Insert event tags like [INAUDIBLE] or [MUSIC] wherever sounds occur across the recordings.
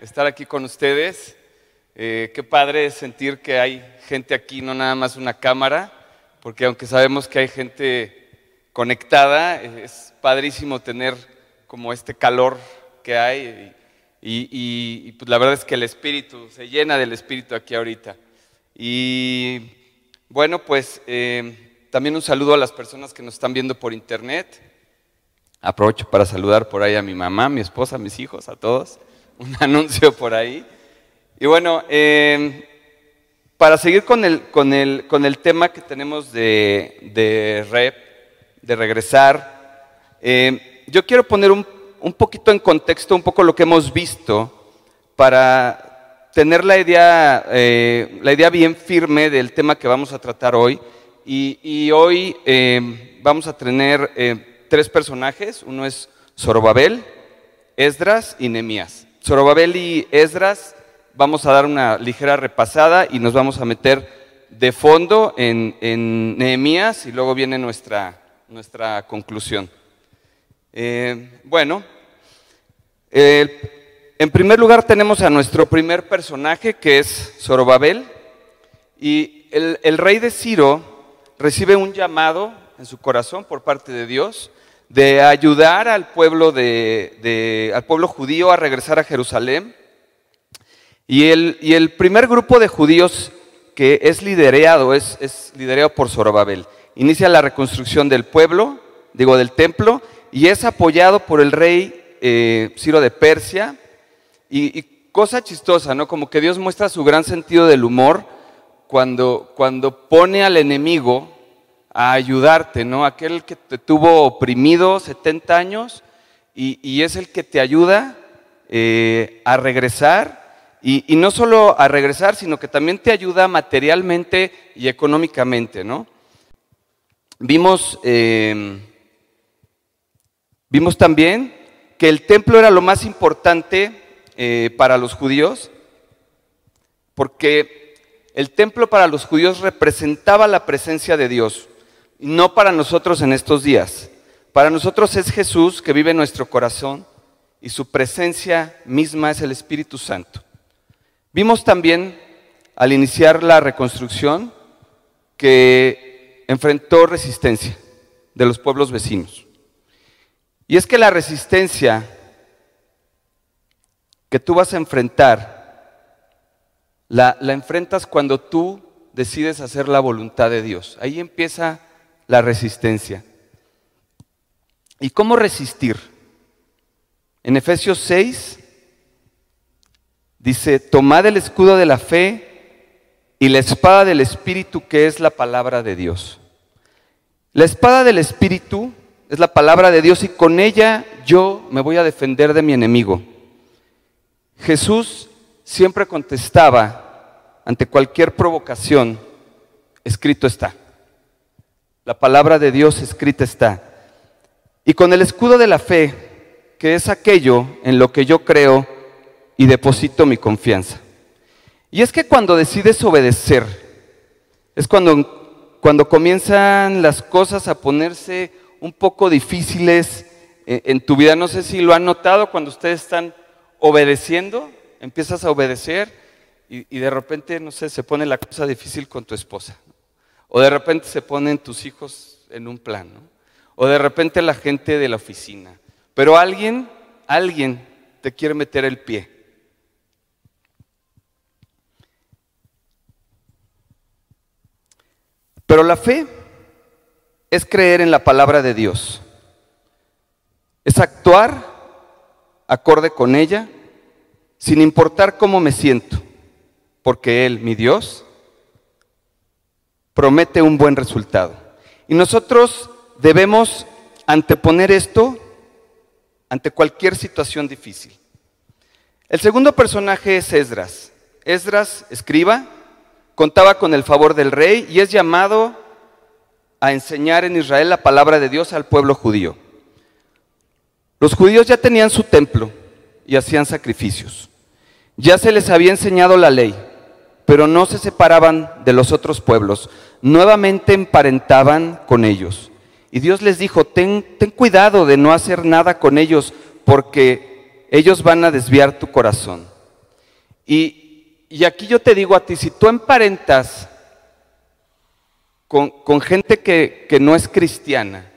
estar aquí con ustedes. Eh, qué padre sentir que hay gente aquí, no nada más una cámara, porque aunque sabemos que hay gente conectada, es padrísimo tener como este calor que hay y, pues la verdad es que el espíritu, se llena del espíritu aquí ahorita. Y bueno, pues eh, también un saludo a las personas que nos están viendo por internet. Aprovecho para saludar por ahí a mi mamá, mi esposa, mis hijos, a todos. Un [LAUGHS] anuncio por ahí. Y bueno, em, para seguir con el, con, el, con el, tema que tenemos de, de rep, de regresar, em, yo quiero poner un, un, poquito en contexto un poco lo que hemos visto para tener la idea, eh, la idea bien firme del tema que vamos a tratar hoy. Y, hoy em, vamos a tener tres personajes, uno es Zorobabel, Esdras y Nemías. Zorobabel y Esdras vamos a dar una ligera repasada y nos vamos a meter de fondo en, en Nehemías y luego viene nuestra, nuestra conclusión. Eh, bueno, en primer lugar tenemos a nuestro primer personaje que es Zorobabel y el, el rey de Ciro recibe un llamado en su corazón por parte de Dios de ayudar al pueblo, de, al pueblo judío a regresar a Jerusalén. Y el, y el primer grupo de judíos que es liderado, es, liderado por Zorobabel. Inicia la reconstrucción del pueblo, digo del templo, y es apoyado por el rey eh, Ciro de Persia. Y, y, cosa chistosa, ¿no? Como que Dios muestra su gran sentido del humor cuando, cuando pone al enemigo a ayudarte, ¿no? Aquel que te tuvo oprimido 70 años y, es el que te ayuda eh, a regresar y, no solo a regresar, sino que también te ayuda materialmente y económicamente, ¿no? Vimos, em, vimos también que el templo era lo más importante eh, para los judíos, porque el templo para los judíos representaba la presencia de Dios no para nosotros en estos días. Para nosotros es Jesús que vive en nuestro corazón y su presencia misma es el Espíritu Santo. Vimos también al iniciar la reconstrucción que enfrentó resistencia de los pueblos vecinos. Y es que la resistencia que tú vas a enfrentar, la, la enfrentas cuando tú decides hacer la voluntad de Dios. Ahí empieza la resistencia. ¿Y cómo resistir? En Efesios 6 dice, tomad el escudo de la fe y la espada del Espíritu que es la palabra de Dios. La espada del Espíritu es la palabra de Dios y con ella yo me voy a defender de mi enemigo. Jesús siempre contestaba ante cualquier provocación, escrito está. La palabra de Dios escrita está. Y con el escudo de la fe, que es aquello en lo que yo creo y deposito mi confianza. Y es que cuando decides obedecer, es cuando, cuando comienzan las cosas a ponerse un poco difíciles en, tu vida. No sé si lo han notado cuando ustedes están obedeciendo, empiezas a obedecer y, y de repente, no sé, se pone la cosa difícil con tu esposa. O de repente se ponen tus hijos en un plano. O de repente la gente de la oficina. Pero alguien, alguien te quiere meter el pie. Pero la fe es creer en la palabra de Dios. Es actuar acorde con ella sin importar cómo me siento. Porque Él, mi Dios, promete un buen resultado. Y nosotros debemos anteponer esto ante cualquier situación difícil. El segundo personaje es Esdras. Esdras, escriba, contaba con el favor del rey y es llamado a enseñar en Israel la palabra de Dios al pueblo judío. Los judíos ya tenían su templo y hacían sacrificios. Ya se les había enseñado la ley, pero no se separaban de los otros pueblos, nuevamente emparentaban con ellos. Y Dios les dijo, ten, cuidado de no hacer nada con ellos porque ellos van a desviar tu corazón. Y, aquí yo te digo a ti, si tú emparentas con, con gente que, que no es cristiana,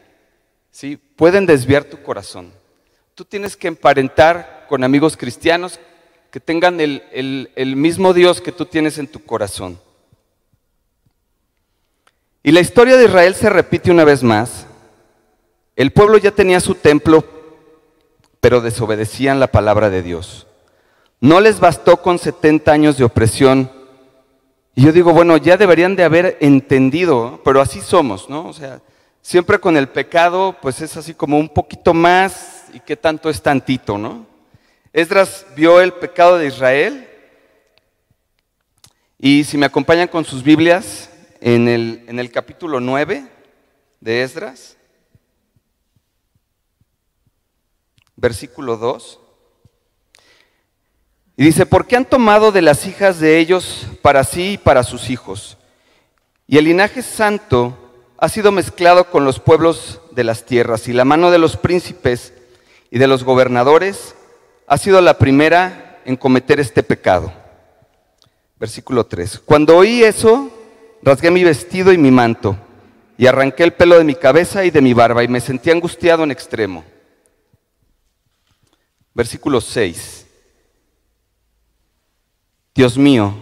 ¿sí? pueden desviar tu corazón. Tú tienes que emparentar con amigos cristianos que tengan el, el- mismo Dios que tú tienes en tu corazón. Y la historia de Israel se repite una vez más. El pueblo ya tenía su templo, pero desobedecían la palabra de Dios. No les bastó con 70 años de opresión. Y yo digo, bueno, ya deberían de haber entendido, pero así somos, ¿no? O sea, siempre con el pecado, pues es así como un poquito más y qué tanto es tantito, ¿no? Esdras vio el pecado de Israel y si me acompañan con sus Biblias, en el, capítulo 9 de Esdras, versículo 2, y dice, porque han tomado de las hijas de ellos para sí y para sus hijos, y el linaje santo ha sido mezclado con los pueblos de las tierras, y la mano de los príncipes y de los gobernadores ha sido la primera en cometer este pecado. Versículo 3. Cuando oí eso, rasgué mi vestido y mi manto, y arranqué el pelo de mi cabeza y de mi barba, y me sentí angustiado en extremo. Versículo 6. Dios mío,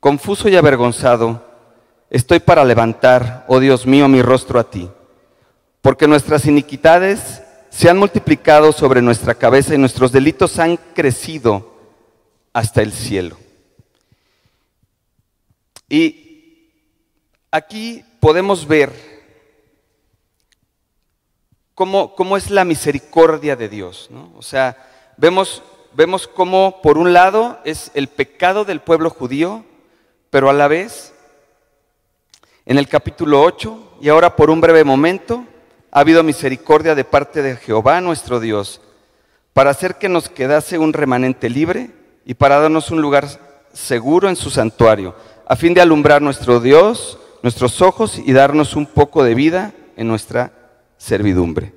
confuso y avergonzado, estoy para levantar, oh Dios mío, mi rostro a ti, porque nuestras iniquidades se han multiplicado sobre nuestra cabeza y nuestros delitos han crecido hasta el cielo. Y aquí podemos ver cómo, cómo es la misericordia de Dios. ¿no? O sea, vemos, vemos cómo por un lado es el pecado del pueblo judío, pero a la vez, en el capítulo 8, y ahora por un breve momento, ha habido misericordia de parte de Jehová nuestro Dios, para hacer que nos quedase un remanente libre y para darnos un lugar seguro en su santuario, a fin de alumbrar nuestro Dios, nuestros ojos y darnos un poco de vida en nuestra servidumbre.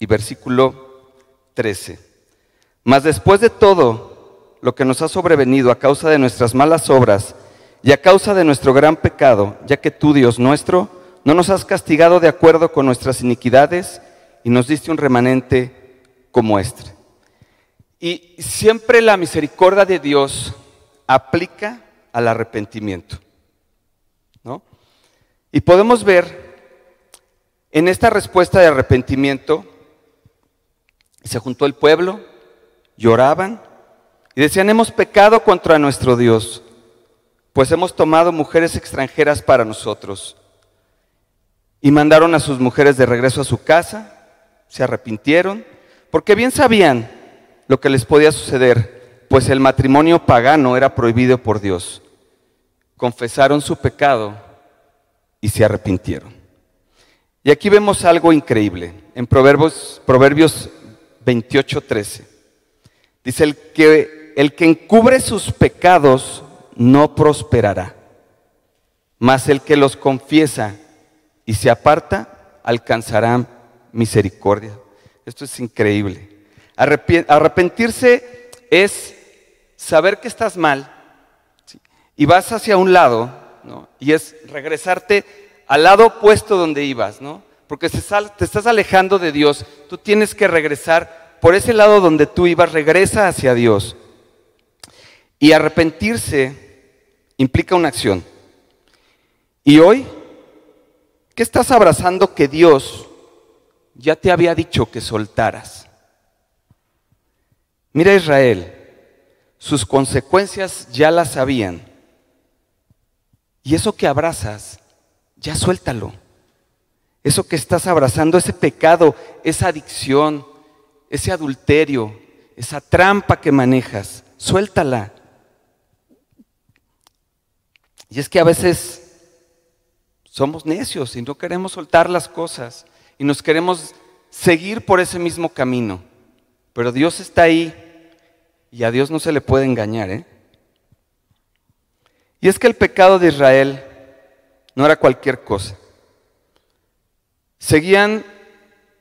Y versículo 13. Mas después de todo lo que nos ha sobrevenido a causa de nuestras malas obras y a causa de nuestro gran pecado, ya que tú, Dios nuestro, no nos has castigado de acuerdo con nuestras iniquidades y nos diste un remanente como este. Y siempre la misericordia de Dios aplica al arrepentimiento. ¿no? Y podemos ver en esta respuesta de arrepentimiento, se juntó el pueblo, lloraban y decían, hemos pecado contra nuestro Dios, pues hemos tomado mujeres extranjeras para nosotros. Y mandaron a sus mujeres de regreso a su casa, se arrepintieron, porque bien sabían lo que les podía suceder, pues el matrimonio pagano era prohibido por Dios. Confesaron su pecado y se arrepintieron. Y aquí vemos algo increíble. En Proverbios, Proverbios 28, 13. Dice, el que, el que encubre sus pecados no prosperará, mas el que los confiesa y se aparta alcanzará misericordia. Esto es increíble. Arrepentirse es saber que estás mal y vas hacia un lado, ¿no? y es regresarte al lado opuesto donde ibas, ¿no? porque te estás alejando de Dios, tú tienes que regresar por ese lado donde tú ibas, regresa hacia Dios. Y arrepentirse implica una acción. Y hoy, ¿qué estás abrazando que Dios ya te había dicho que soltaras? Mira Israel, sus consecuencias ya las sabían. Y eso que abrazas, ya suéltalo. Eso que estás abrazando, ese pecado, esa adicción, ese adulterio, esa trampa que manejas, suéltala. Y es que a veces somos necios y no queremos soltar las cosas y nos queremos seguir por ese mismo camino. Pero Dios está ahí y a Dios no se le puede engañar. ¿eh? Y es que el pecado de Israel no era cualquier cosa. Seguían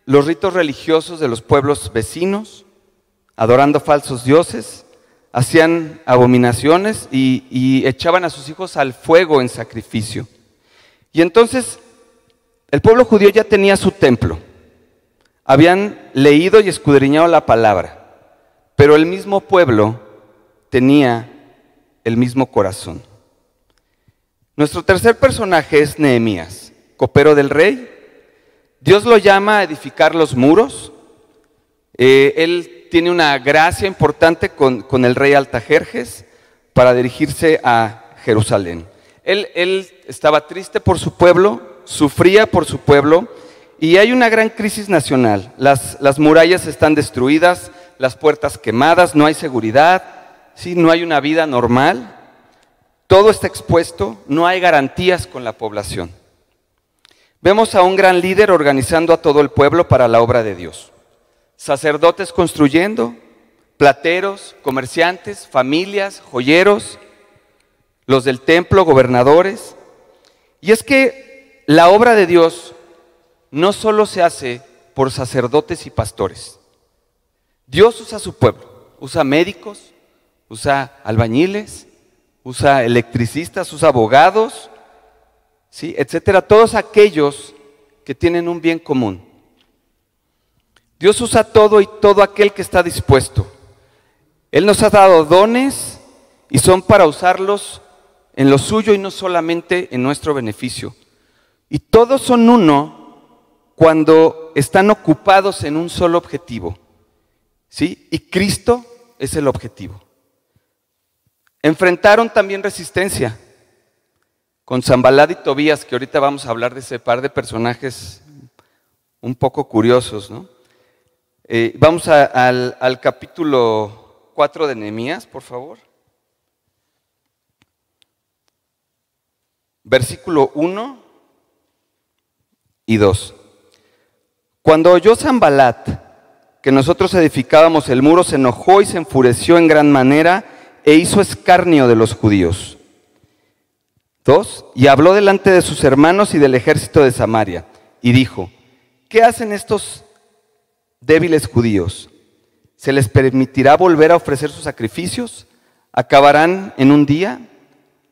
los ritos religiosos de los pueblos vecinos, adorando falsos dioses, hacían abominaciones y, y echaban a sus hijos al fuego en sacrificio. Y entonces el pueblo judío ya tenía su templo. Habían leído y escudriñado la palabra, pero el mismo pueblo tenía el mismo corazón. Nuestro tercer personaje es Nehemías, copero del rey. Dios lo llama a edificar los muros. Eh, él tiene una gracia importante con, con, el rey Altajerjes para dirigirse a Jerusalén. Él, estaba triste por su pueblo, sufría por su pueblo y hay una gran crisis nacional. Las, las murallas están destruidas, las puertas quemadas, no hay seguridad, ¿sí? no hay una vida normal. Todo está expuesto, no hay garantías con la población. Vemos a un gran líder organizando a todo el pueblo para la obra de Dios. Sacerdotes construyendo, plateros, comerciantes, familias, joyeros, los del templo, gobernadores. Y es que la obra de Dios no solo se hace por sacerdotes y pastores. Dios usa su pueblo, usa médicos, usa albañiles, usa electricistas, usa abogados, ¿sí? etcétera, todos aquellos que tienen un bien común. Dios usa todo y todo aquel que está dispuesto. Él nos ha dado dones y son para usarlos en lo suyo y no solamente en nuestro beneficio. Y todos son uno cuando están ocupados en un solo objetivo. ¿Sí? Y Cristo es el objetivo. Enfrentaron también resistencia con Zambalad y Tobías, que ahorita vamos a hablar de ese par de personajes un poco curiosos, ¿no? Eh, vamos al, capítulo 4 de Nehemías, por favor. Versículo 1 y 2. Cuando oyó Zambalat que nosotros edificábamos el muro, se enojó y se enfureció en gran manera e hizo escarnio de los judíos. Dos, y habló delante de sus hermanos y del ejército de Samaria, y dijo, ¿qué hacen estos débiles judíos? ¿Se les permitirá volver a ofrecer sus sacrificios? ¿Acabarán en un día?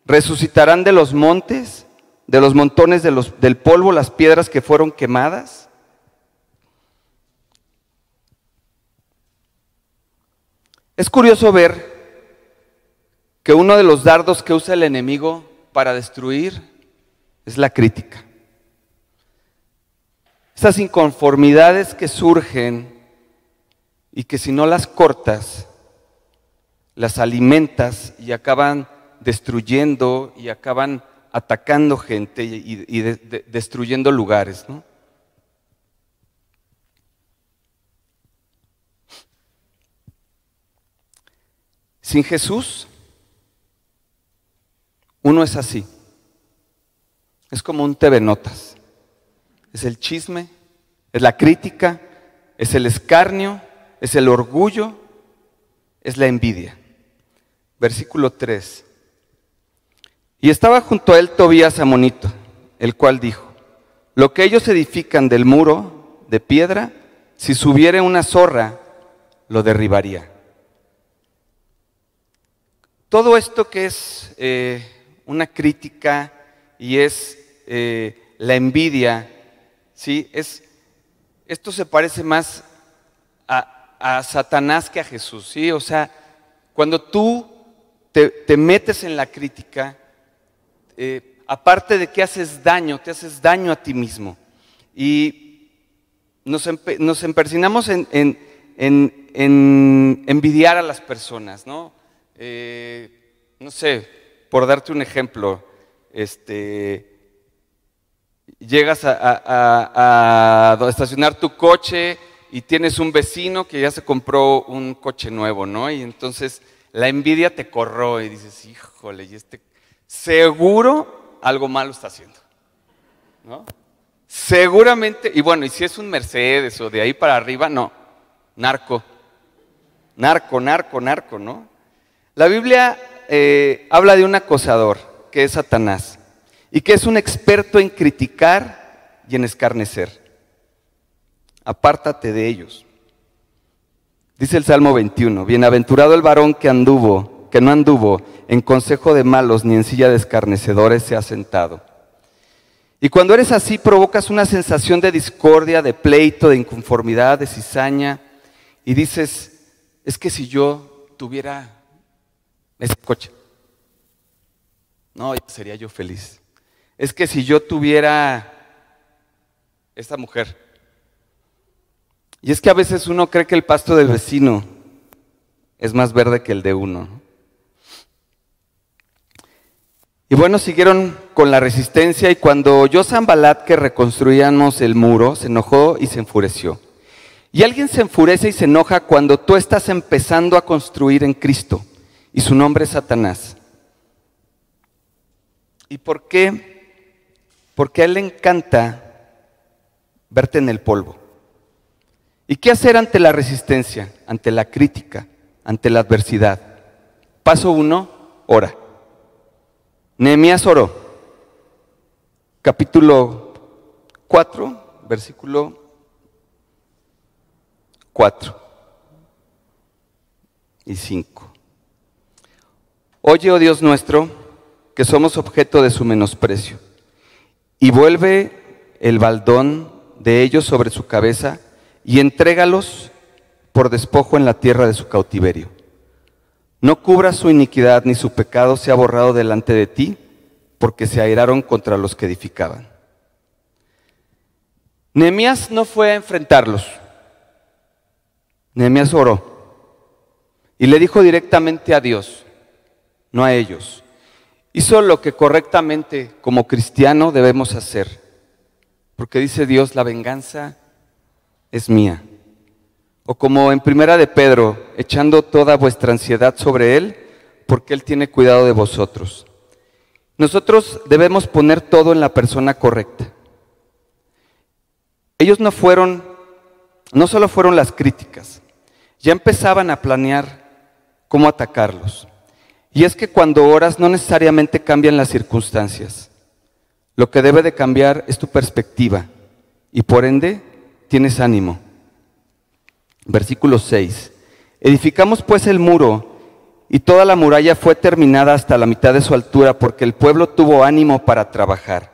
¿Resucitarán de los montes, de los montones de del polvo, las piedras que fueron quemadas? Es curioso ver que uno de los dardos que usa el enemigo para destruir es la crítica. Esas inconformidades que surgen y que si no las cortas, las alimentas y acaban destruyendo y acaban atacando gente y, y de, de, destruyendo lugares. ¿no? Sin Jesús uno es así. Es como un TV Notas. Es el chisme, es la crítica, es el escarnio, es el orgullo, es la envidia. Versículo 3. Y estaba junto a él Tobías Amonito, el cual dijo, lo que ellos edifican del muro de piedra, si subiere una zorra, lo derribaría. Todo esto que es eh, una crítica y es eh, la envidia, ¿sí? Es, esto se parece más a, Satanás que a Jesús, ¿sí? O sea, cuando tú te metes en la crítica, eh, aparte de que haces daño, te haces daño a ti mismo. Y nos, empe nos empersinamos en, en, en, en, envidiar a las personas, ¿no? Eh, no sé, por darte un ejemplo, este, llegas a, a, estacionar tu coche y tienes un vecino que ya se compró un coche nuevo, ¿no? Y entonces la envidia te corroe y dices, híjole, y este seguro algo malo está haciendo, ¿no? Seguramente, y bueno, y si es un Mercedes o de ahí para arriba, no, narco, narco, narco, narco, ¿no? La Biblia eh, habla de un acosador, que es Satanás, y que es un experto en criticar y en escarnecer. Apártate de ellos. Dice el Salmo 21, bienaventurado el varón que anduvo, que no anduvo en consejo de malos ni en silla de escarnecedores se ha sentado. Y cuando eres así provocas una sensación de discordia, de pleito, de inconformidad, de cizaña y dices, es que si yo tuviera ese coche, no, sería yo feliz. Es que si yo tuviera esta mujer, y es que a veces uno cree que el pasto del vecino es más verde que el de uno. Y bueno, siguieron con la resistencia y cuando oyó Zambalat que reconstruíamos el muro, se enojó y se enfureció. Y alguien se enfurece y se enoja cuando tú estás empezando a construir en Cristo y su nombre es Satanás. ¿Y por qué? Porque a él le encanta verte en el polvo. ¿Y qué hacer ante la resistencia, ante la crítica, ante la adversidad? Paso uno, ora. Nehemías oró. Capítulo 4, versículo 4 y 5. Oye, oh Dios nuestro, que somos objeto de su menosprecio, y vuelve el baldón de ellos sobre su cabeza y entrégalos por despojo en la tierra de su cautiverio. No cubra su iniquidad ni su pecado se ha borrado delante de ti, porque se airaron contra los que edificaban. Nehemías no fue a enfrentarlos. Nehemías oró y le dijo directamente a Dios, no a ellos. Hizo lo que correctamente como cristiano debemos hacer, porque dice Dios, la venganza es mía. O como en primera de Pedro, echando toda vuestra ansiedad sobre Él, porque Él tiene cuidado de vosotros. Nosotros debemos poner todo en la persona correcta. Ellos no fueron, no solo fueron las críticas, ya empezaban a planear cómo atacarlos. Y es que cuando oras no necesariamente cambian las circunstancias. Lo que debe de cambiar es tu perspectiva y por ende tienes ánimo. Versículo 6. Edificamos pues el muro y toda la muralla fue terminada hasta la mitad de su altura porque el pueblo tuvo ánimo para trabajar.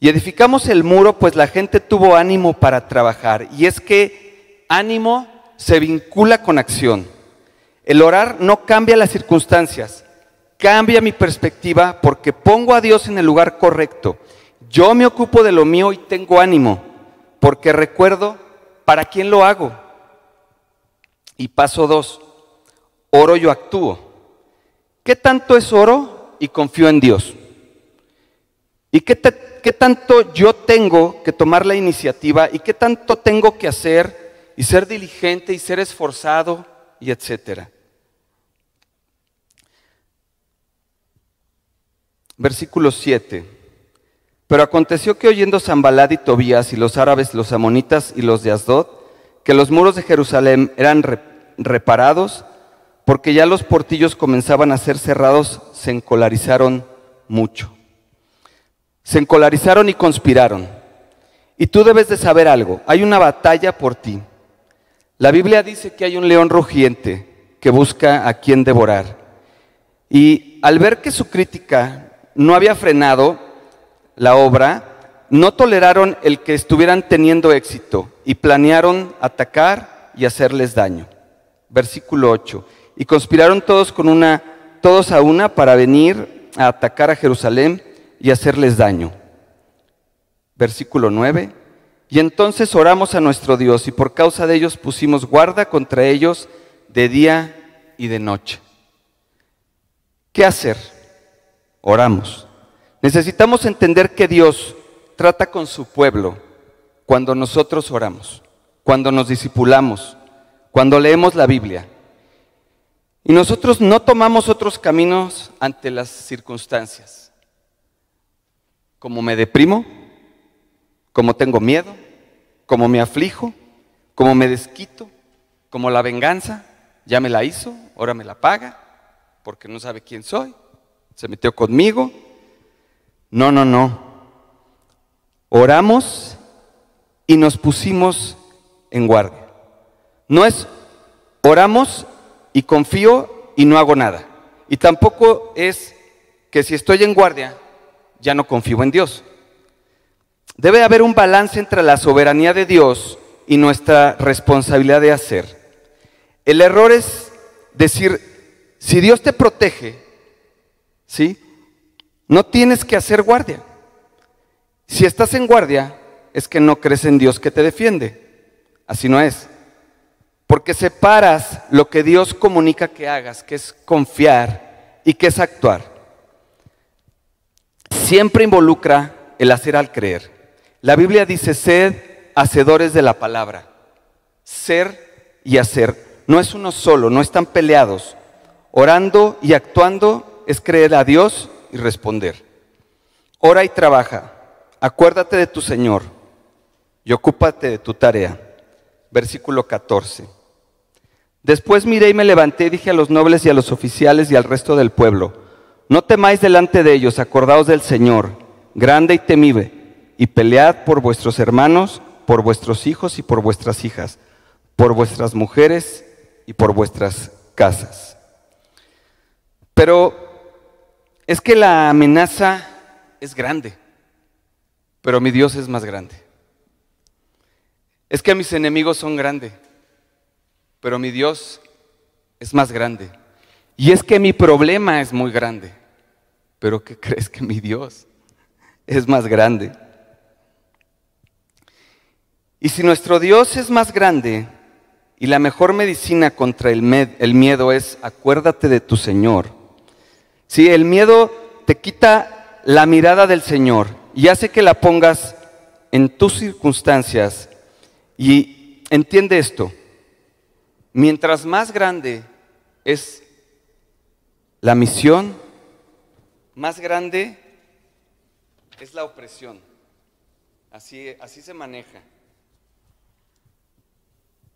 Y edificamos el muro pues la gente tuvo ánimo para trabajar. Y es que ánimo se vincula con acción. El orar no cambia las circunstancias, cambia mi perspectiva porque pongo a Dios en el lugar correcto. Yo me ocupo de lo mío y tengo ánimo porque recuerdo para quién lo hago. Y paso dos, oro yo actúo. ¿Qué tanto es oro y confío en Dios? ¿Y qué, tanto yo tengo que tomar la iniciativa y qué tanto tengo que hacer y ser diligente y ser esforzado y etcétera? Versículo 7. Pero aconteció que oyendo Zambalad y Tobías y los árabes, los amonitas y los de Asdod, que los muros de Jerusalén eran reparados, porque ya los portillos comenzaban a ser cerrados, se encolarizaron mucho. Se encolarizaron y conspiraron. Y tú debes de saber algo, hay una batalla por ti. La Biblia dice que hay un león rugiente que busca a quien devorar. Y al ver que su crítica no había frenado, la obra, no toleraron el que estuvieran teniendo éxito y planearon atacar y hacerles daño. Versículo 8. Y conspiraron todos con una todos a una para venir a atacar a Jerusalén y hacerles daño. Versículo 9. Y entonces oramos a nuestro Dios y por causa de ellos pusimos guarda contra ellos de día y de noche. ¿Qué hacer? Oramos. Necesitamos entender que Dios trata con su pueblo cuando nosotros oramos, cuando nos discipulamos, cuando leemos la Biblia. Y nosotros no tomamos otros caminos ante las circunstancias. Como me deprimo, como tengo miedo, como me aflijo, como me desquito, como la venganza, ya me la hizo, ahora me la paga, porque no sabe quién soy, se metió conmigo, no, no, no. Oramos y nos pusimos en guardia. No es oramos y confío y no hago nada. Y tampoco es que si estoy en guardia, ya no confío en Dios. Debe haber un balance entre la soberanía de Dios y nuestra responsabilidad de hacer. El error es decir, si Dios te protege, ¿sí? No tienes que hacer guardia. Si estás en guardia, es que no crees en Dios que te defiende. Así no es. Porque separas lo que Dios comunica que hagas, que es confiar y que es actuar. Siempre involucra el hacer al creer. La Biblia dice, sed hacedores de la palabra. Ser y hacer. No es uno solo, no están peleados. Orando y actuando es creer a Dios y responder. Ora y trabaja. Acuérdate de tu Señor y ocúpate de tu tarea. Versículo 14. Después miré y me levanté y dije a los nobles y a los oficiales y al resto del pueblo, no temáis delante de ellos, acordaos del Señor, grande y temible, y pelead por vuestros hermanos, por vuestros hijos y por vuestras hijas, por vuestras mujeres y por vuestras casas. Pero es que la amenaza es grande, pero mi Dios es más grande. Es que mis enemigos son grandes pero mi Dios es más grande. Y es que mi problema es muy grande, pero ¿qué [LAUGHS] crees que mi Dios es más grande? Y si nuestro Dios es más grande y la mejor medicina contra el, miedo es acuérdate de tu Señor. Si el miedo te quita la mirada del Señor y hace que la pongas en tus circunstancias y entiende esto, Mientras más grande es la misión, más grande es la opresión. Así, así se maneja.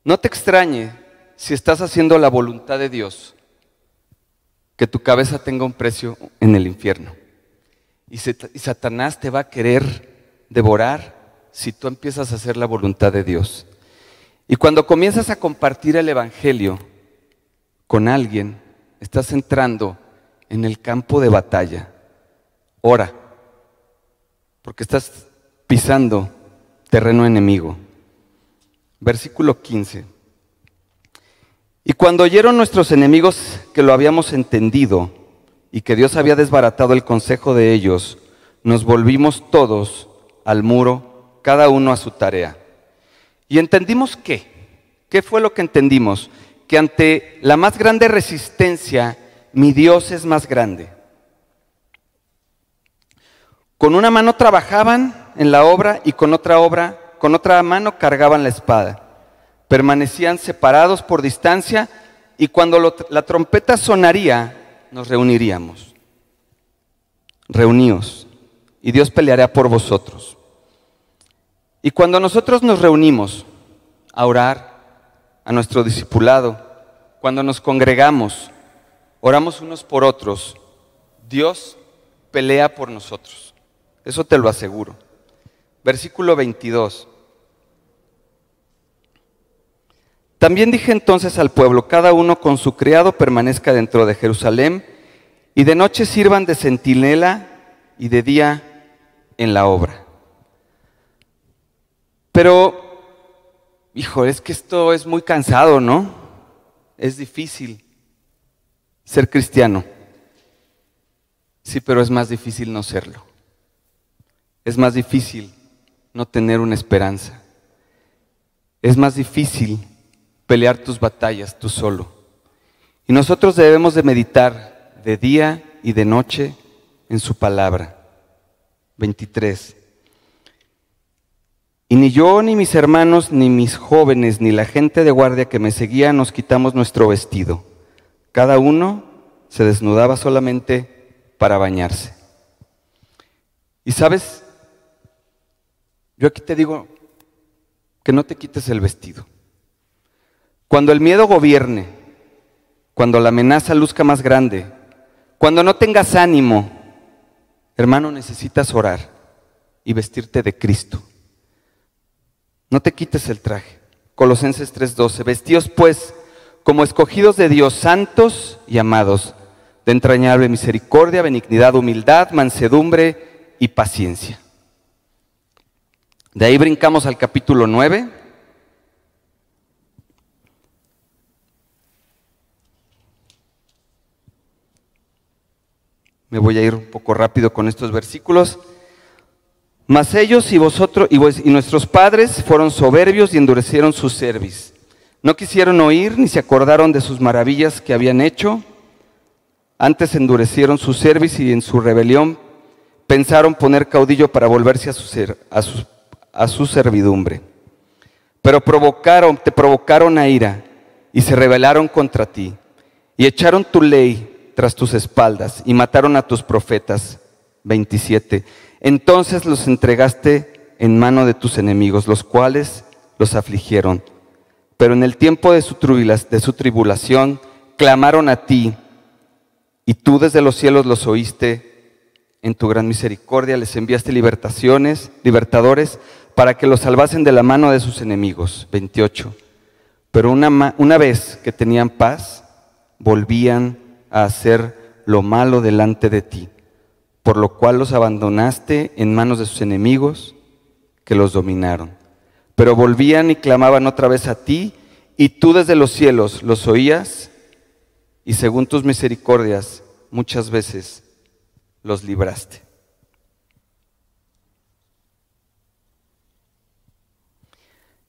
No te extrañe si estás haciendo la voluntad de Dios, que tu cabeza tenga un precio en el infierno. Y, y Satanás te va a querer devorar si tú empiezas a hacer la voluntad de Dios. Y cuando comienzas a compartir el Evangelio con alguien, estás entrando en el campo de batalla. Ora, porque estás pisando terreno enemigo. Versículo 15. Y cuando oyeron nuestros enemigos que lo habíamos entendido y que Dios había desbaratado el consejo de ellos, nos volvimos todos al muro, cada uno a su tarea. Y entendimos qué. ¿Qué fue lo que entendimos? Que ante la más grande resistencia, mi Dios es más grande. Con una mano trabajaban en la obra y con otra obra, con otra mano cargaban la espada. Permanecían separados por distancia y cuando la trompeta sonaría, nos reuniríamos. Reuníos y Dios peleará por vosotros. Y cuando nosotros nos reunimos a orar, a nuestro discipulado, cuando nos congregamos, oramos unos por otros, Dios pelea por nosotros. Eso te lo aseguro. Versículo 22. También dije entonces al pueblo, cada uno con su criado permanezca dentro de Jerusalén, y de noche sirvan de centinela y de día en la obra. Pero, hijo, es que esto es muy cansado, ¿no? Es difícil ser cristiano. Sí, pero es más difícil no serlo. Es más difícil no tener una esperanza. Es más difícil pelear tus batallas tú solo. Y nosotros debemos de meditar de día y de noche en su palabra. 23. Y ni yo, ni mis hermanos, ni mis jóvenes, ni la gente de guardia que me seguía nos quitamos nuestro vestido. Cada uno se desnudaba solamente para bañarse. Y sabes, yo aquí te digo que no te quites el vestido. Cuando el miedo gobierne, cuando la amenaza luzca más grande, cuando no tengas ánimo, hermano, necesitas orar y vestirte de Cristo. No te quites el traje. Colosenses 3:12. Vestíos pues como escogidos de Dios, santos y amados, de entrañable misericordia, benignidad, humildad, mansedumbre y paciencia. De ahí brincamos al capítulo 9. Me voy a ir un poco rápido con estos versículos. Mas ellos y vosotros y, y nuestros padres fueron soberbios y endurecieron su cerviz. No quisieron oír ni se acordaron de sus maravillas que habían hecho. Antes endurecieron su cerviz y en su rebelión pensaron poner caudillo para volverse a su, a su, a su servidumbre. Pero provocaron, te provocaron a ira y se rebelaron contra ti y echaron tu ley tras tus espaldas y mataron a tus profetas. 27. Entonces los entregaste en mano de tus enemigos, los cuales los afligieron. Pero en el tiempo de su, de su tribulación clamaron a ti y tú desde los cielos los oíste. En tu gran misericordia les enviaste libertaciones, libertadores, para que los salvasen de la mano de sus enemigos. 28. Pero una, una vez que tenían paz, volvían a hacer lo malo delante de ti, por lo cual los abandonaste en manos de sus enemigos que los dominaron. Pero volvían y clamaban otra vez a ti, y tú desde los cielos los oías, y según tus misericordias muchas veces los libraste.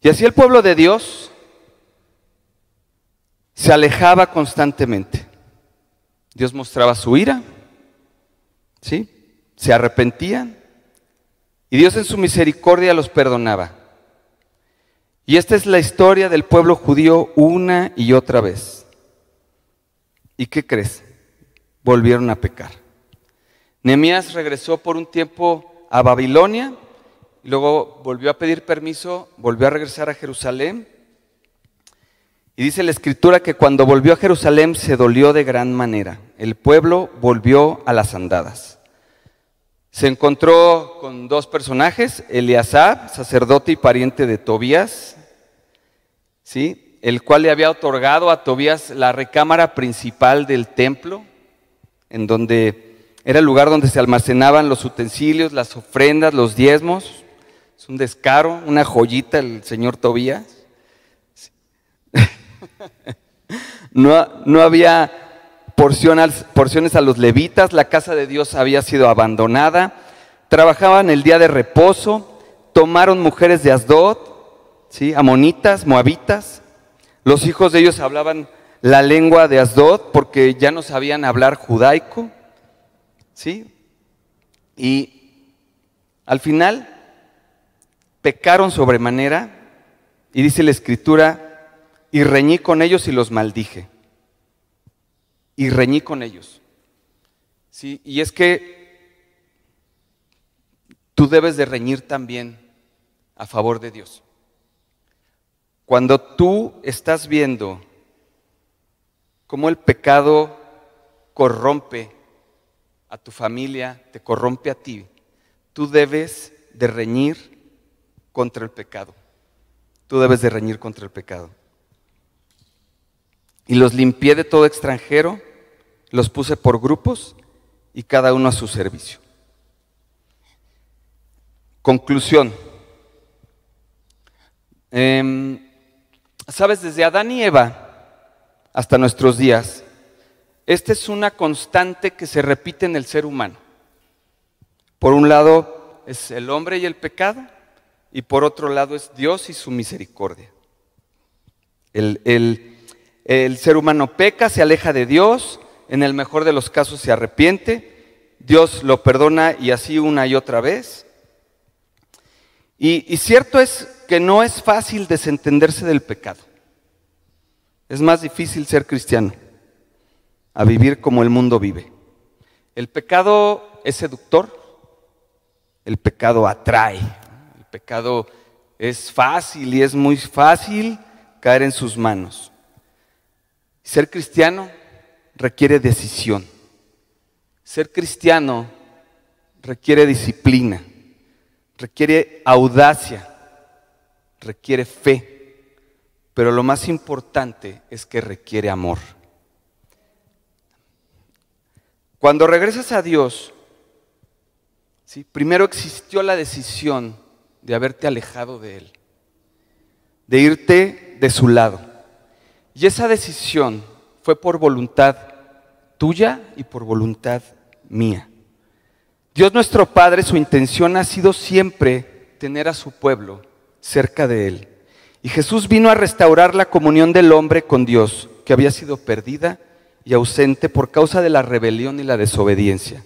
Y así el pueblo de Dios se alejaba constantemente. Dios mostraba su ira, ¿sí? Se arrepentían y Dios en su misericordia los perdonaba. Y esta es la historia del pueblo judío una y otra vez. ¿Y qué crees? Volvieron a pecar. Nehemías regresó por un tiempo a Babilonia, y luego volvió a pedir permiso, volvió a regresar a Jerusalén y dice la escritura que cuando volvió a Jerusalén se dolió de gran manera. El pueblo volvió a las andadas. Se encontró con dos personajes, Eliasab, sacerdote y pariente de Tobías, ¿sí? el cual le había otorgado a Tobías la recámara principal del templo, en donde era el lugar donde se almacenaban los utensilios, las ofrendas, los diezmos. Es un descaro, una joyita el señor Tobías. [LAUGHS] no, no había porciones, a los levitas, la casa de Dios había sido abandonada, trabajaban el día de reposo, tomaron mujeres de Asdod, ¿sí? amonitas, moabitas, los hijos de ellos hablaban la lengua de Asdod porque ya no sabían hablar judaico, ¿sí? Y al final pecaron sobremanera y dice la escritura y reñí con ellos y los maldije. Y reñí con ellos. ¿Sí? Y es que tú debes de reñir también a favor de Dios. Cuando tú estás viendo cómo el pecado corrompe a tu familia, te corrompe a ti, tú debes de reñir contra el pecado. Tú debes de reñir contra el pecado y los limpié de todo extranjero, los puse por grupos y cada uno a su servicio. Conclusión. Em, Sabes, desde Adán y Eva hasta nuestros días, esta es una constante que se repite en el ser humano. Por un lado es el hombre y el pecado, y por otro lado es Dios y su misericordia. El, el el ser humano peca, se aleja de Dios, en el mejor de los casos se arrepiente, Dios lo perdona y así una y otra vez. Y, cierto es que no es fácil desentenderse del pecado. Es más difícil ser cristiano, a vivir como el mundo vive. El pecado es seductor, el pecado atrae, el pecado es fácil y es muy fácil caer en sus manos. Ser cristiano requiere decisión. Ser cristiano requiere disciplina, requiere audacia, requiere fe, pero lo más importante es que requiere amor. Cuando regresas a Dios, ¿sí? primero existió la decisión de haberte alejado de Él, de irte de su lado. Y esa decisión fue por voluntad tuya y por voluntad mía. Dios nuestro Padre, su intención ha sido siempre tener a su pueblo cerca de Él. Y Jesús vino a restaurar la comunión del hombre con Dios, que había sido perdida y ausente por causa de la rebelión y la desobediencia.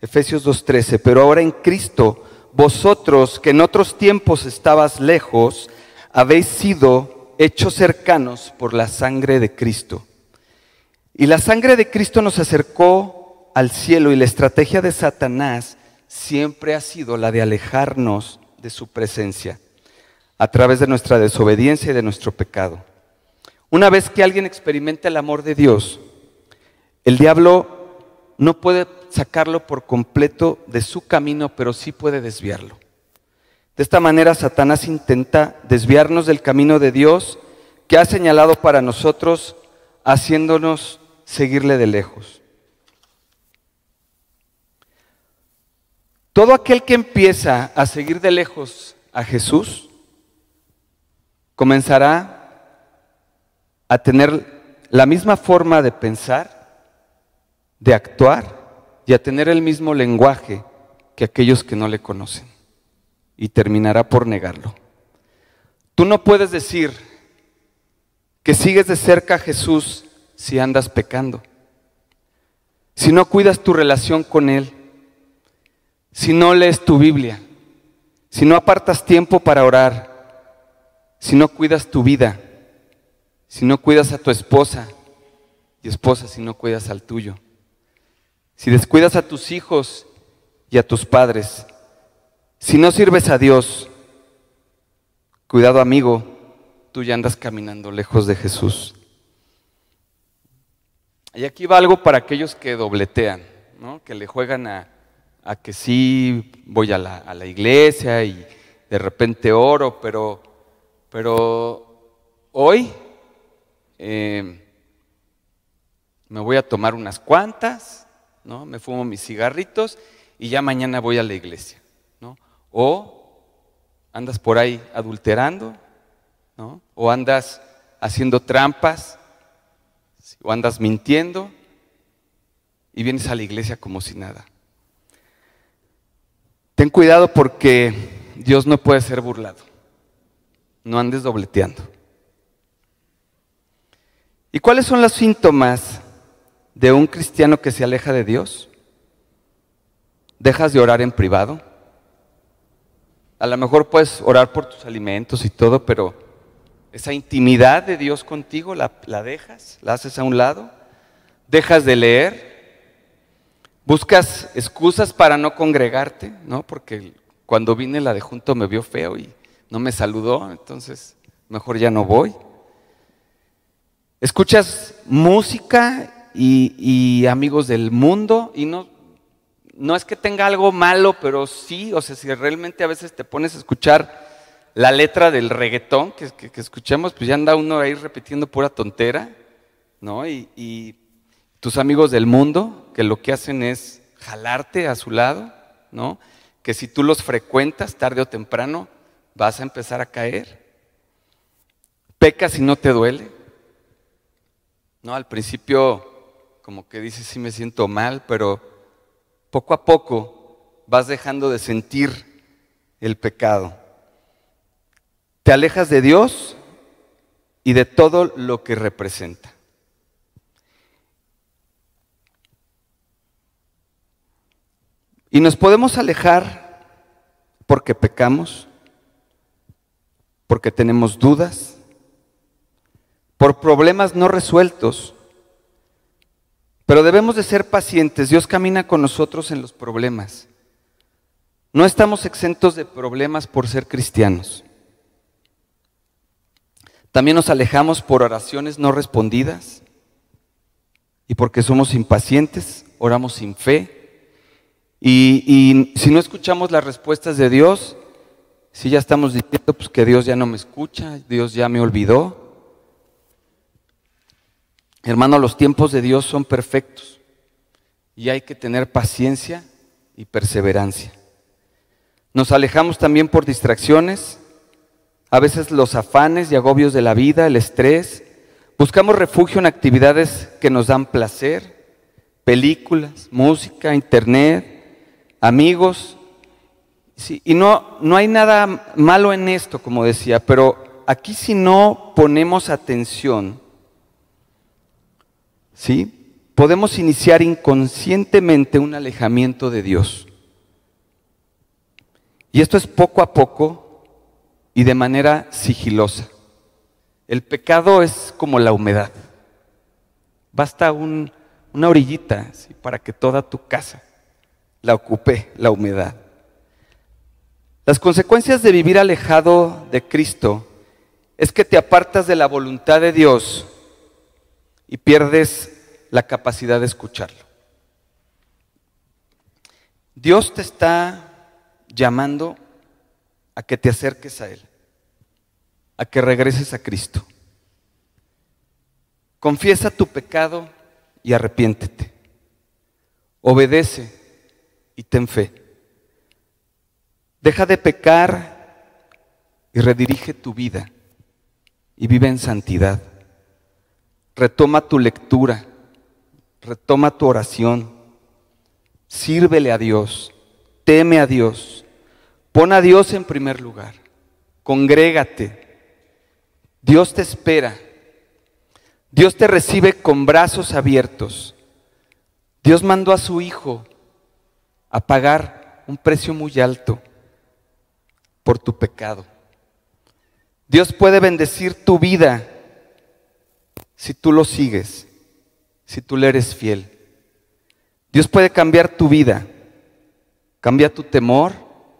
Efesios 2.13, pero ahora en Cristo, vosotros que en otros tiempos estabas lejos, habéis sido hechos cercanos por la sangre de Cristo. Y la sangre de Cristo nos acercó al cielo y la estrategia de Satanás siempre ha sido la de alejarnos de su presencia a través de nuestra desobediencia y de nuestro pecado. Una vez que alguien experimenta el amor de Dios, el diablo no puede sacarlo por completo de su camino, pero sí puede desviarlo. De esta manera Satanás intenta desviarnos del camino de Dios que ha señalado para nosotros, haciéndonos seguirle de lejos. Todo aquel que empieza a seguir de lejos a Jesús, comenzará a tener la misma forma de pensar, de actuar y a tener el mismo lenguaje que aquellos que no le conocen. Y terminará por negarlo. Tú no puedes decir que sigues de cerca a Jesús si andas pecando, si no cuidas tu relación con Él, si no lees tu Biblia, si no apartas tiempo para orar, si no cuidas tu vida, si no cuidas a tu esposa y esposa si no cuidas al tuyo, si descuidas a tus hijos y a tus padres, si no sirves a Dios, cuidado amigo, tú ya andas caminando lejos de Jesús. Y aquí va algo para aquellos que dobletean, que le juegan a, que sí voy a la, iglesia y de repente oro, pero pero hoy eh, me voy a tomar unas cuantas, ¿no? Me fumo mis cigarritos y ya mañana voy a la iglesia, ¿no? O andas por ahí adulterando, ¿no? O andas haciendo trampas, o andas mintiendo y vienes a la iglesia como si nada. Ten cuidado porque Dios no puede ser burlado no andes dobleteando. ¿Y cuáles son los síntomas de un cristiano que se aleja de Dios? ¿Dejas de orar en privado? A lo mejor puedes orar por tus alimentos y todo, pero esa intimidad de Dios contigo la, dejas, la haces a un lado. ¿Dejas de leer? ¿Buscas excusas para no congregarte? ¿No? Porque cuando vine la de junto me vio feo y no me saludó, entonces mejor ya no voy. Escuchas música y, amigos del mundo y no, no es que tenga algo malo, pero sí, o sea, si realmente a veces te pones a escuchar la letra del reggaetón que, escuchamos, pues ya anda uno ahí repitiendo pura tontera, ¿no? Y, y, tus amigos del mundo, que lo que hacen es jalarte a su lado, ¿no? Que si tú los frecuentas tarde o temprano, vas a empezar a caer. Pecas y no te duele. No, al principio como que dices sí me siento mal, pero poco a poco vas dejando de sentir el pecado. Te alejas de Dios y de todo lo que representa. Y nos podemos alejar porque pecamos, porque tenemos dudas, por problemas no resueltos. Pero debemos de ser pacientes. Dios camina con nosotros en los problemas. No estamos exentos de problemas por ser cristianos. También nos alejamos por oraciones no respondidas y porque somos impacientes, oramos sin fe. Y, si no escuchamos las respuestas de Dios, si ya estamos diciendo pues, que Dios ya no me escucha, Dios ya me olvidó, Hermano, los tiempos de Dios son perfectos y hay que tener paciencia y perseverancia. Nos alejamos también por distracciones, a veces los afanes y agobios de la vida, el estrés. Buscamos refugio en actividades que nos dan placer, películas, música, internet, amigos. y no, no hay nada malo en esto, como decía, pero aquí si no ponemos atención, ¿sí? podemos iniciar inconscientemente un alejamiento de Dios. Y esto es poco a poco y de manera sigilosa. El pecado es como la humedad. Basta una orillita para que toda tu casa la ocupe la humedad. Las consecuencias de vivir alejado de Cristo es que te apartas de la voluntad de Dios y pierdes la capacidad de escucharlo. Dios te está llamando a que te acerques a Él, a que regreses a Cristo. Confiesa tu pecado y arrepiéntete. Obedece y ten fe. Deja de pecar y redirige tu vida y vive en santidad. Retoma tu lectura, retoma tu oración, sírvele a Dios. Teme a Dios, pon a Dios en primer lugar, congrégate, Dios te espera, Dios te recibe con brazos abiertos, Dios mandó a su Hijo a pagar un precio muy alto por tu pecado. Dios puede bendecir tu vida si tú lo sigues, si tú le eres fiel. Dios puede cambiar tu vida Cambia tu temor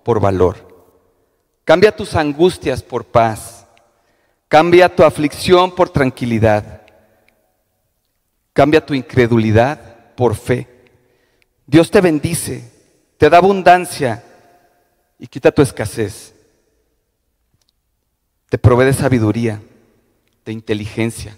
por valor. Cambia tus angustias por paz. Cambia tu aflicción por tranquilidad. Cambia tu incredulidad por fe. Dios te bendice, te da abundancia y quita tu escasez. Te provee de sabiduría, de inteligencia,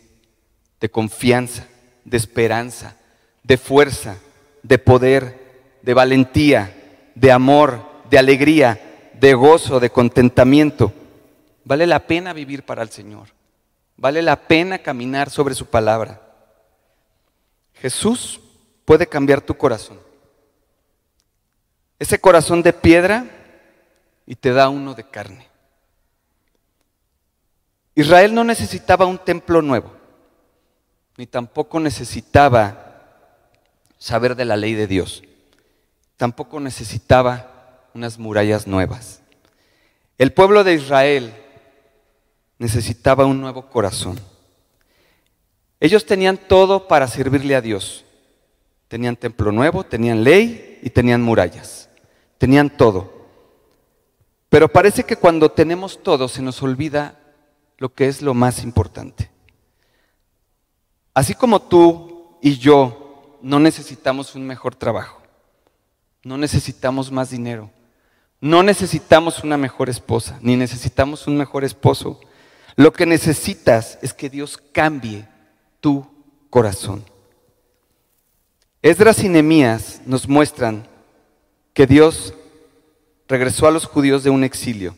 de confianza, de esperanza, de fuerza, de poder, de valentía, de amor, de alegría, de gozo, de contentamiento. Vale la pena vivir para el Señor. Vale la pena caminar sobre su palabra. Jesús puede cambiar tu corazón. Ese corazón de piedra y te da uno de carne. Israel no necesitaba un templo nuevo, ni tampoco necesitaba saber de la ley de Dios tampoco necesitaba unas murallas nuevas. El pueblo de Israel necesitaba un nuevo corazón. Ellos tenían todo para servirle a Dios. Tenían templo nuevo, tenían ley y tenían murallas. Tenían todo. Pero parece que cuando tenemos todo se nos olvida lo que es lo más importante. Así como tú y yo no necesitamos un mejor trabajo, no necesitamos más dinero. No necesitamos una mejor esposa, ni necesitamos un mejor esposo. Lo que necesitas es que Dios cambie tu corazón. Esdras y Nehemías nos muestran que Dios regresó a los judíos de un exilio.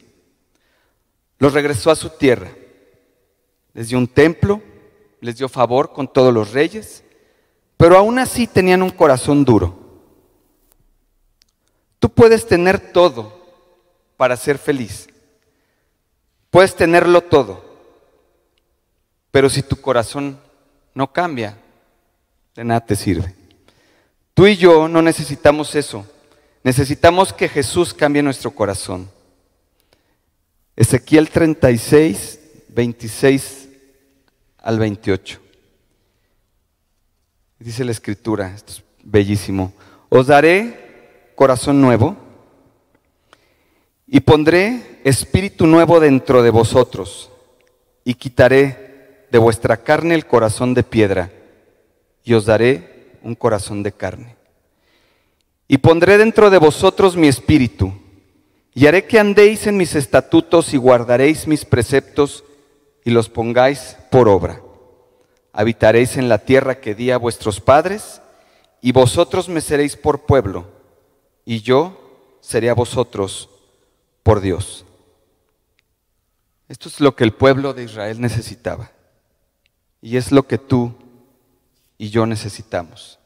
Los regresó a su tierra. Les dio un templo, les dio favor con todos los reyes, pero aún así tenían un corazón duro. Tú puedes tener todo para ser feliz. Puedes tenerlo todo. Pero si tu corazón no cambia, de nada te sirve. Tú y yo no necesitamos eso. Necesitamos que Jesús cambie nuestro corazón. Ezequiel 36, 26 al 28. Dice la escritura, esto es bellísimo. Os daré corazón nuevo y pondré espíritu nuevo dentro de vosotros y quitaré de vuestra carne el corazón de piedra y os daré un corazón de carne. Y pondré dentro de vosotros mi espíritu y haré que andéis en mis estatutos y guardaréis mis preceptos y los pongáis por obra. habitaréis en la tierra que di a vuestros padres, y vosotros me seréis por pueblo, y yo seré a vosotros por Dios. Esto es lo que el pueblo de Israel necesitaba, y es lo que tú y yo necesitamos.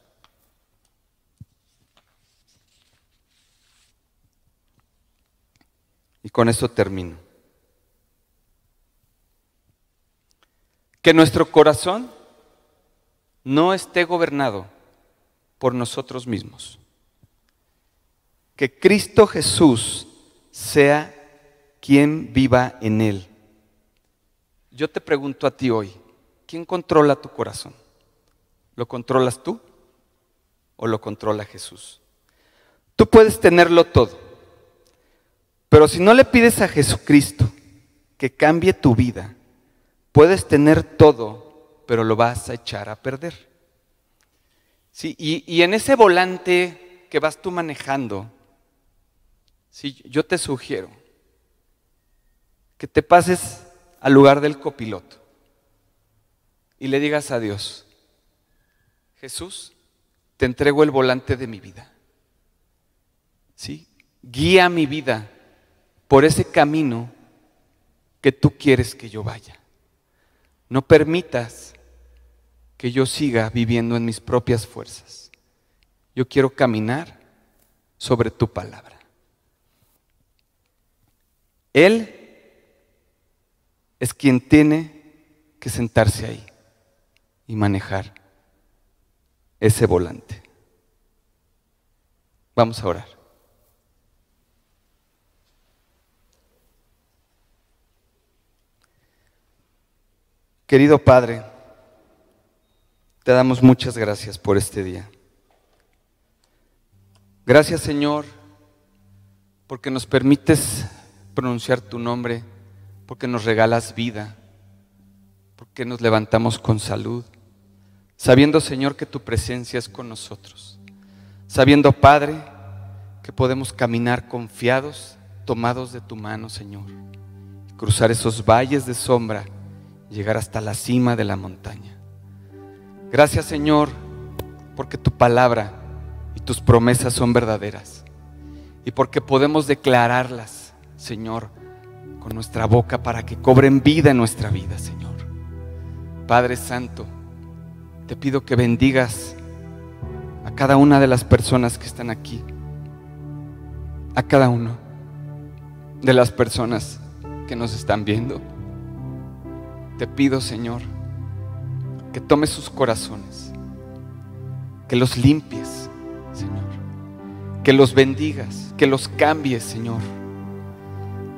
Y con esto termino. Que nuestro corazón no esté gobernado por nosotros mismos. Que Cristo Jesús sea quien viva en él. Yo te pregunto a ti hoy, ¿quién controla tu corazón? ¿Lo controlas tú o lo controla Jesús? Tú puedes tenerlo todo, pero si no le pides a Jesucristo que cambie tu vida, puedes tener todo, pero lo vas a echar a perder. Sí, y, en ese volante que vas tú manejando, sí, yo te sugiero que te pases al lugar del copiloto y le digas a Dios, Jesús, te entrego el volante de mi vida. ¿Sí? Guía mi vida por ese camino que tú quieres que yo vaya. No permitas que yo siga viviendo en mis propias fuerzas. Yo quiero caminar sobre tu palabra. Él es quien tiene que sentarse ahí y manejar ese volante. Vamos a orar. Querido Padre, te damos muchas gracias por este día. Gracias Señor, porque nos permites pronunciar tu nombre, porque nos regalas vida, porque nos levantamos con salud, sabiendo Señor que tu presencia es con nosotros, sabiendo Padre que podemos caminar confiados, tomados de tu mano Señor, cruzar esos valles de sombra, llegar hasta la cima de la montaña. Gracias Señor, porque tu palabra y tus promesas son verdaderas. Y porque podemos declararlas, Señor, con nuestra boca para que cobren vida en nuestra vida, Señor. Padre Santo, te pido que bendigas a cada una de las personas que están aquí, a cada uno de las personas que nos están viendo. Te pido, Señor, que tomes sus corazones, que los limpies, Señor, que los bendigas, que los cambies, Señor.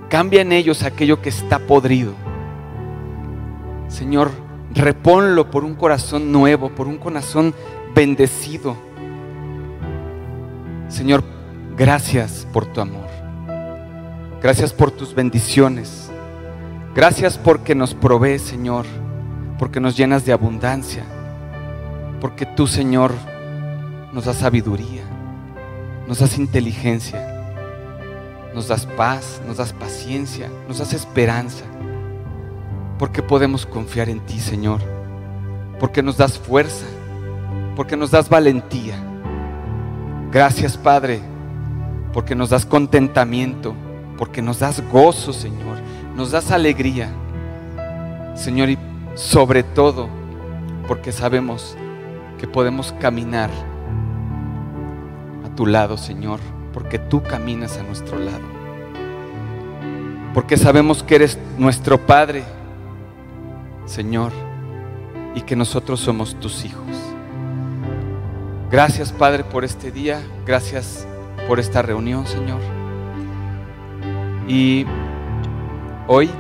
Cambia en ellos aquello que está podrido. Señor, reponlo por un corazón nuevo, por un corazón bendecido. Señor, gracias por tu amor. Gracias por tus bendiciones. Gracias porque nos provee, Señor porque nos llenas de abundancia, porque tú, Señor, nos das sabiduría, nos das inteligencia, nos das paz, nos das paciencia, nos das esperanza, porque podemos confiar en ti, Señor, porque nos das fuerza, porque nos das valentía. Gracias, Padre, porque nos das contentamiento, porque nos das gozo, Señor, nos das alegría. Señor, y sobre todo porque sabemos que podemos caminar a tu lado, Señor, porque tú caminas a nuestro lado. Porque sabemos que eres nuestro Padre, Señor, y que nosotros somos tus hijos. Gracias, Padre, por este día. Gracias por esta reunión, Señor. Y hoy,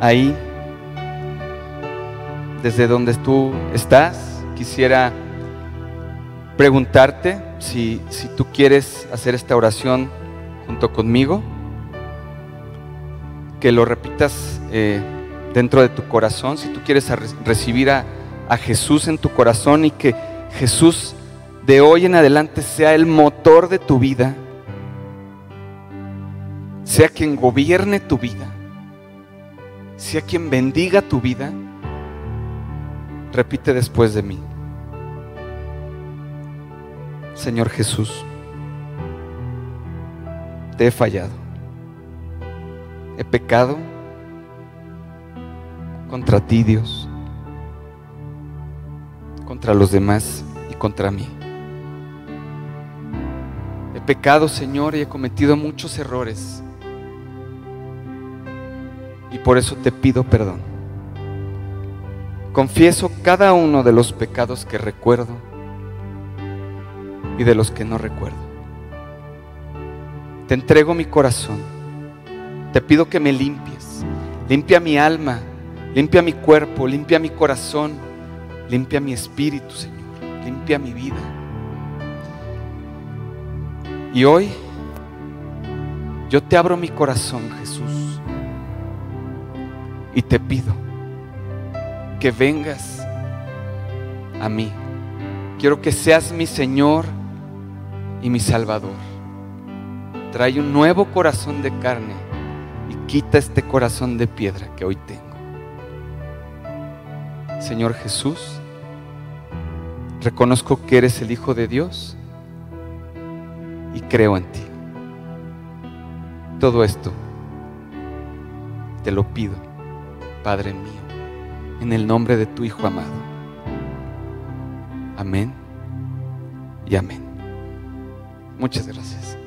ahí, desde donde tú estás, quisiera preguntarte si, tú quieres hacer esta oración junto conmigo, que lo repitas eh, dentro de tu corazón, si tú quieres recibir a, a Jesús en tu corazón y que Jesús de hoy en adelante sea el motor de tu vida, sea quien gobierne tu vida, sea quien bendiga tu vida Repite después de mí. Señor Jesús, te he fallado. He pecado contra ti, Dios, contra los demás y contra mí. Pecado, Señor, y he cometido muchos errores. Y por eso te pido perdón. Confieso cada uno de los pecados que recuerdo y de los que no recuerdo. Te entrego mi corazón. Te pido que me limpies. Limpia mi alma, limpia mi cuerpo, limpia mi corazón, limpia mi espíritu, Señor. Limpia mi vida. Y hoy yo te abro mi corazón, Jesús, y te pido que vengas a mí. Quiero que seas mi Señor y mi Salvador. Trae un nuevo corazón de carne y quita este corazón de piedra que hoy tengo. Señor Jesús, reconozco que eres el Hijo de Dios y creo en ti. Todo esto te lo pido, Padre mío, en el nombre de tu Hijo amado. Amén y amén. Muchas gracias.